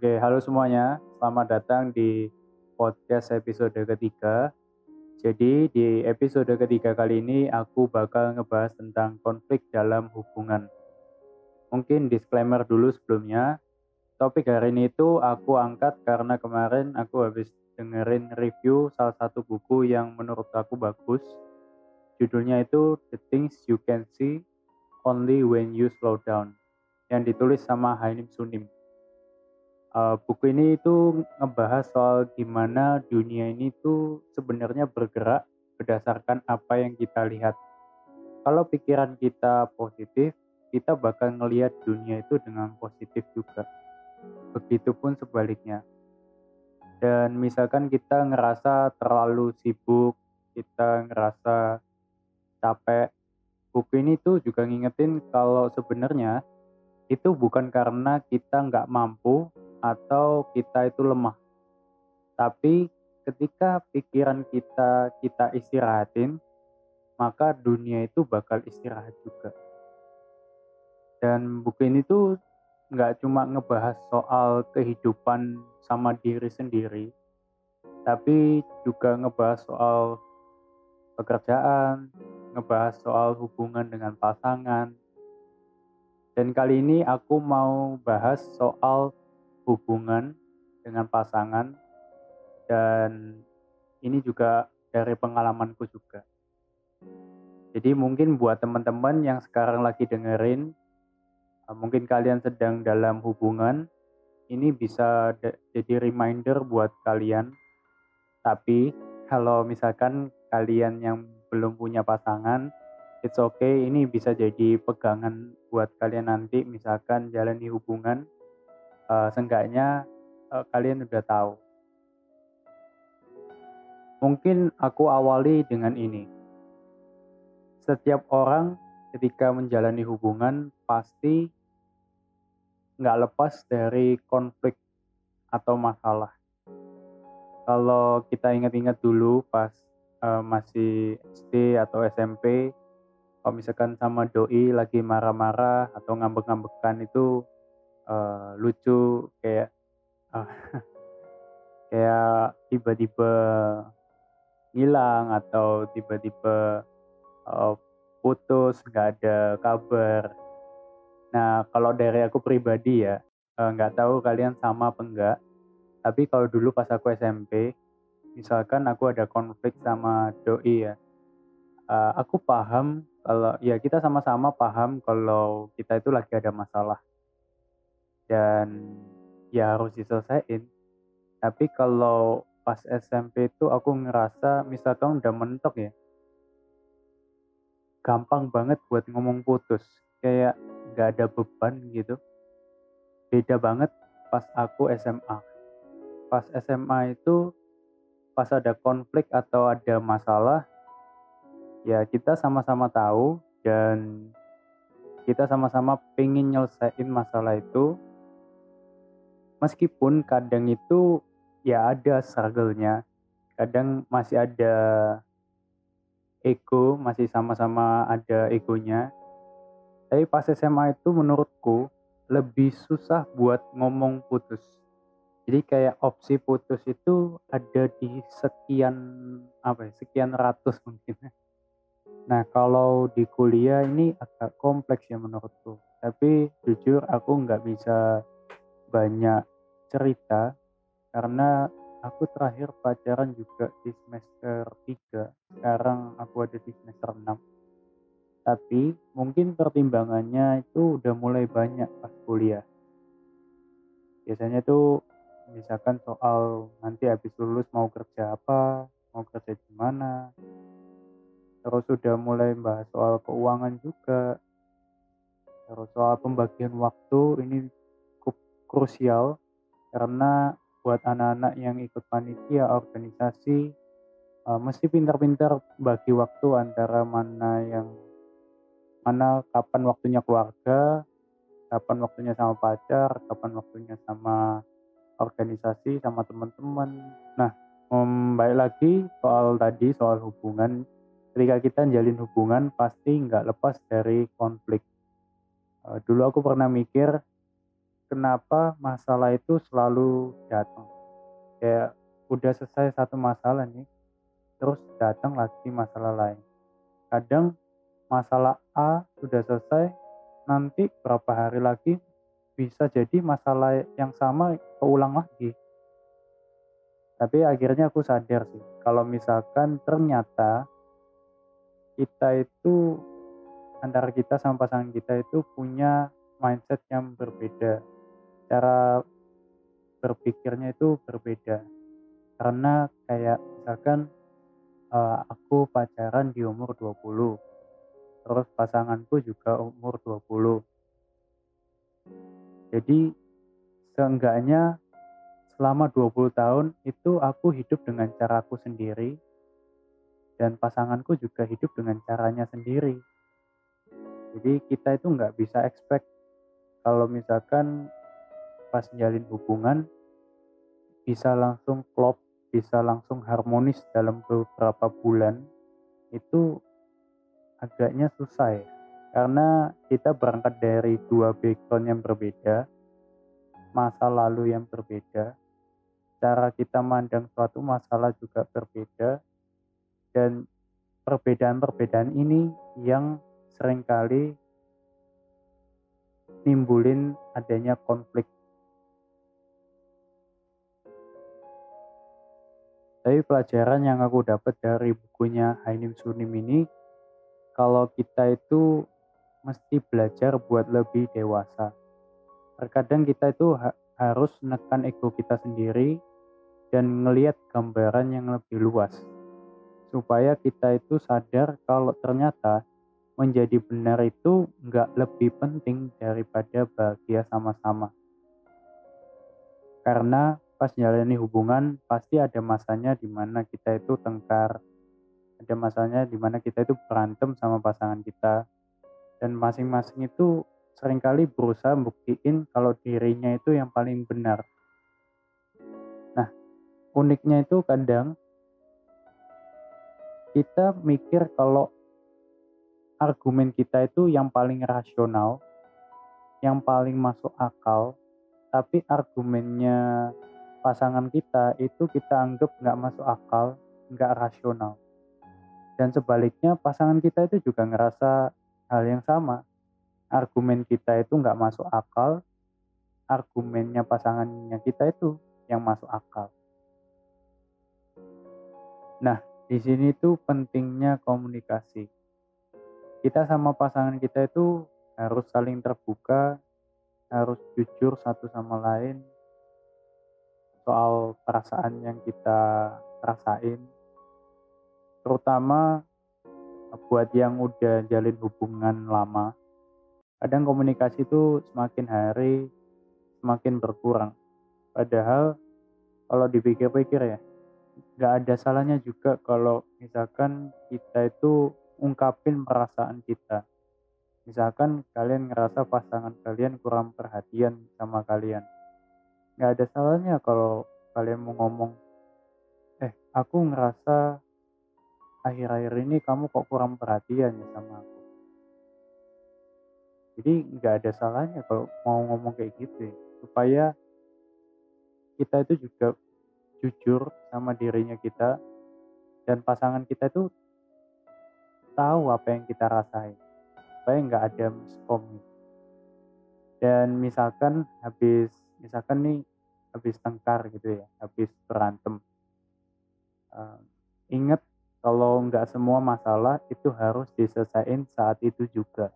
Oke, halo semuanya. Selamat datang di podcast episode ketiga. Jadi di episode ketiga kali ini aku bakal ngebahas tentang konflik dalam hubungan. Mungkin disclaimer dulu sebelumnya. Topik hari ini itu aku angkat karena kemarin aku habis dengerin review salah satu buku yang menurut aku bagus. Judulnya itu The Things You Can See Only When You Slow Down yang ditulis sama Hainim Sunim uh, buku ini itu ngebahas soal gimana dunia ini tuh sebenarnya bergerak berdasarkan apa yang kita lihat. Kalau pikiran kita positif, kita bakal ngelihat dunia itu dengan positif juga. Begitupun sebaliknya. Dan misalkan kita ngerasa terlalu sibuk, kita ngerasa capek, buku ini tuh juga ngingetin kalau sebenarnya itu bukan karena kita nggak mampu atau kita itu lemah. Tapi ketika pikiran kita kita istirahatin, maka dunia itu bakal istirahat juga. Dan buku ini tuh nggak cuma ngebahas soal kehidupan sama diri sendiri, tapi juga ngebahas soal pekerjaan, ngebahas soal hubungan dengan pasangan. Dan kali ini aku mau bahas soal hubungan dengan pasangan dan ini juga dari pengalamanku juga. Jadi mungkin buat teman-teman yang sekarang lagi dengerin, eh, mungkin kalian sedang dalam hubungan, ini bisa jadi reminder buat kalian. Tapi kalau misalkan kalian yang belum punya pasangan, it's okay, ini bisa jadi pegangan buat kalian nanti misalkan jalani hubungan uh, seenggaknya uh, kalian udah tahu. Mungkin aku awali dengan ini. Setiap orang ketika menjalani hubungan pasti nggak lepas dari konflik atau masalah. Kalau kita ingat-ingat dulu pas uh, masih SD atau SMP, kalau misalkan sama doi lagi marah-marah atau ngambek-ngambekan itu uh, lucu kayak uh, kayak tiba-tiba hilang atau tiba-tiba uh, putus nggak ada kabar. Nah kalau dari aku pribadi ya nggak uh, tahu kalian sama apa enggak. Tapi kalau dulu pas aku SMP, misalkan aku ada konflik sama doi ya, uh, aku paham kalau ya kita sama-sama paham kalau kita itu lagi ada masalah dan ya harus diselesaikan. Tapi kalau pas SMP itu aku ngerasa misalkan udah mentok ya. Gampang banget buat ngomong putus. Kayak gak ada beban gitu. Beda banget pas aku SMA pas SMA itu pas ada konflik atau ada masalah ya kita sama-sama tahu dan kita sama-sama pengen nyelesain masalah itu meskipun kadang itu ya ada struggle-nya. Kadang masih ada ego masih sama-sama ada egonya. Tapi pas SMA itu menurutku lebih susah buat ngomong putus. Jadi kayak opsi putus itu ada di sekian apa ya sekian ratus mungkin. Nah kalau di kuliah ini agak kompleks ya menurutku. Tapi jujur aku nggak bisa banyak cerita karena aku terakhir pacaran juga di semester 3 sekarang aku ada di semester 6 tapi mungkin pertimbangannya itu udah mulai banyak pas kuliah. Biasanya tuh misalkan soal nanti habis lulus mau kerja apa mau kerja di mana. Terus udah mulai bahas soal keuangan juga. Terus soal pembagian waktu ini cukup krusial karena buat anak-anak yang ikut panitia organisasi uh, mesti pintar-pintar bagi waktu antara mana yang mana kapan waktunya keluarga, kapan waktunya sama pacar, kapan waktunya sama organisasi, sama teman-teman. Nah, um, baik lagi soal tadi soal hubungan ketika kita jalin hubungan pasti nggak lepas dari konflik. Uh, dulu aku pernah mikir kenapa masalah itu selalu datang? Kayak udah selesai satu masalah nih terus datang lagi masalah lain. Kadang masalah A sudah selesai nanti berapa hari lagi bisa jadi masalah yang sama keulang lagi. Tapi akhirnya aku sadar sih kalau misalkan ternyata kita itu antara kita sama pasangan kita itu punya mindset yang berbeda. Cara berpikirnya itu berbeda. Karena kayak misalkan uh, aku pacaran di umur 20. Terus pasanganku juga umur 20. Jadi seenggaknya selama 20 tahun itu aku hidup dengan caraku sendiri dan pasanganku juga hidup dengan caranya sendiri. Jadi kita itu nggak bisa expect kalau misalkan pas jalin hubungan bisa langsung klop, bisa langsung harmonis dalam beberapa bulan itu agaknya susah ya. Karena kita berangkat dari dua background yang berbeda, masa lalu yang berbeda, cara kita mandang suatu masalah juga berbeda, dan perbedaan-perbedaan ini yang sering kali nimbulin adanya konflik. Tapi pelajaran yang aku dapat dari bukunya Hainim Sunim ini, kalau kita itu mesti belajar buat lebih dewasa. Terkadang kita itu ha harus menekan ego kita sendiri dan ngelihat gambaran yang lebih luas supaya kita itu sadar kalau ternyata menjadi benar itu nggak lebih penting daripada bahagia sama-sama. Karena pas jalani hubungan pasti ada masanya di mana kita itu tengkar, ada masanya di mana kita itu berantem sama pasangan kita, dan masing-masing itu sering kali berusaha buktiin kalau dirinya itu yang paling benar. Nah, uniknya itu kadang kita mikir kalau argumen kita itu yang paling rasional, yang paling masuk akal, tapi argumennya pasangan kita itu kita anggap nggak masuk akal, nggak rasional. Dan sebaliknya pasangan kita itu juga ngerasa hal yang sama. Argumen kita itu nggak masuk akal, argumennya pasangannya kita itu yang masuk akal. Nah, di sini tuh pentingnya komunikasi. Kita sama pasangan kita itu harus saling terbuka, harus jujur satu sama lain soal perasaan yang kita rasain. Terutama buat yang udah jalin hubungan lama. Kadang komunikasi itu semakin hari semakin berkurang. Padahal kalau dipikir-pikir ya, nggak ada salahnya juga kalau misalkan kita itu ungkapin perasaan kita. Misalkan kalian ngerasa pasangan kalian kurang perhatian sama kalian. Nggak ada salahnya kalau kalian mau ngomong, eh aku ngerasa akhir-akhir ini kamu kok kurang perhatian ya sama aku. Jadi nggak ada salahnya kalau mau ngomong kayak gitu ya. Supaya kita itu juga jujur sama dirinya kita dan pasangan kita itu tahu apa yang kita rasain supaya nggak ada miskom dan misalkan habis misalkan nih habis tengkar gitu ya habis berantem. Uh, ingat kalau nggak semua masalah itu harus diselesaikan saat itu juga.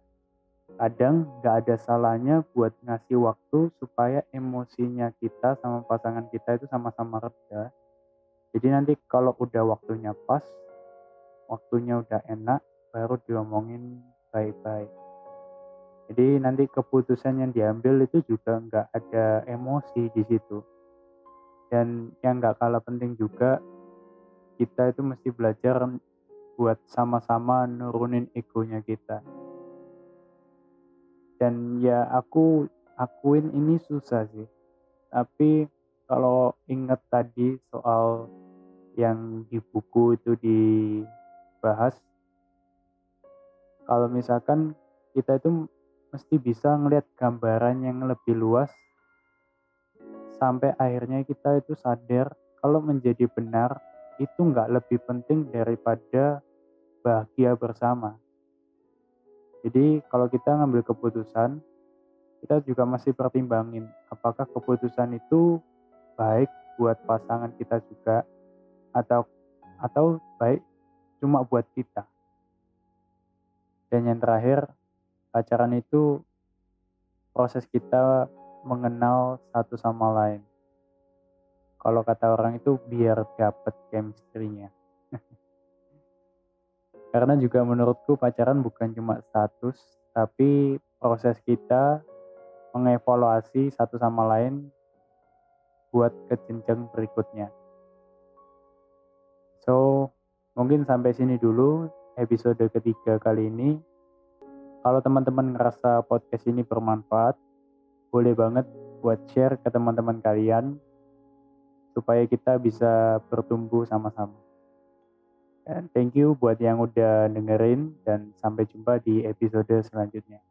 Kadang nggak ada salahnya buat ngasih waktu supaya emosinya kita sama pasangan kita itu sama-sama reda. Jadi nanti kalau udah waktunya pas waktunya udah enak baru diomongin baik-baik jadi nanti keputusan yang diambil itu juga nggak ada emosi di situ. Dan yang nggak kalah penting juga kita itu mesti belajar buat sama-sama nurunin egonya kita. Dan ya aku akuin ini susah sih. Tapi kalau inget tadi soal yang di buku itu dibahas kalau misalkan kita itu mesti bisa ngelihat gambaran yang lebih luas sampai akhirnya kita itu sadar kalau menjadi benar itu nggak lebih penting daripada bahagia bersama. Jadi kalau kita ngambil keputusan, kita juga masih pertimbangin apakah keputusan itu baik buat pasangan kita juga atau atau baik cuma buat kita. Dan yang terakhir, pacaran itu proses kita mengenal satu sama lain. Kalau kata orang itu biar dapet chemistry-nya. Karena juga menurutku pacaran bukan cuma status, tapi proses kita mengevaluasi satu sama lain buat ke berikutnya. So, mungkin sampai sini dulu episode ketiga kali ini. Kalau teman-teman ngerasa podcast ini bermanfaat, boleh banget buat share ke teman-teman kalian supaya kita bisa bertumbuh sama-sama. Dan thank you buat yang udah dengerin dan sampai jumpa di episode selanjutnya.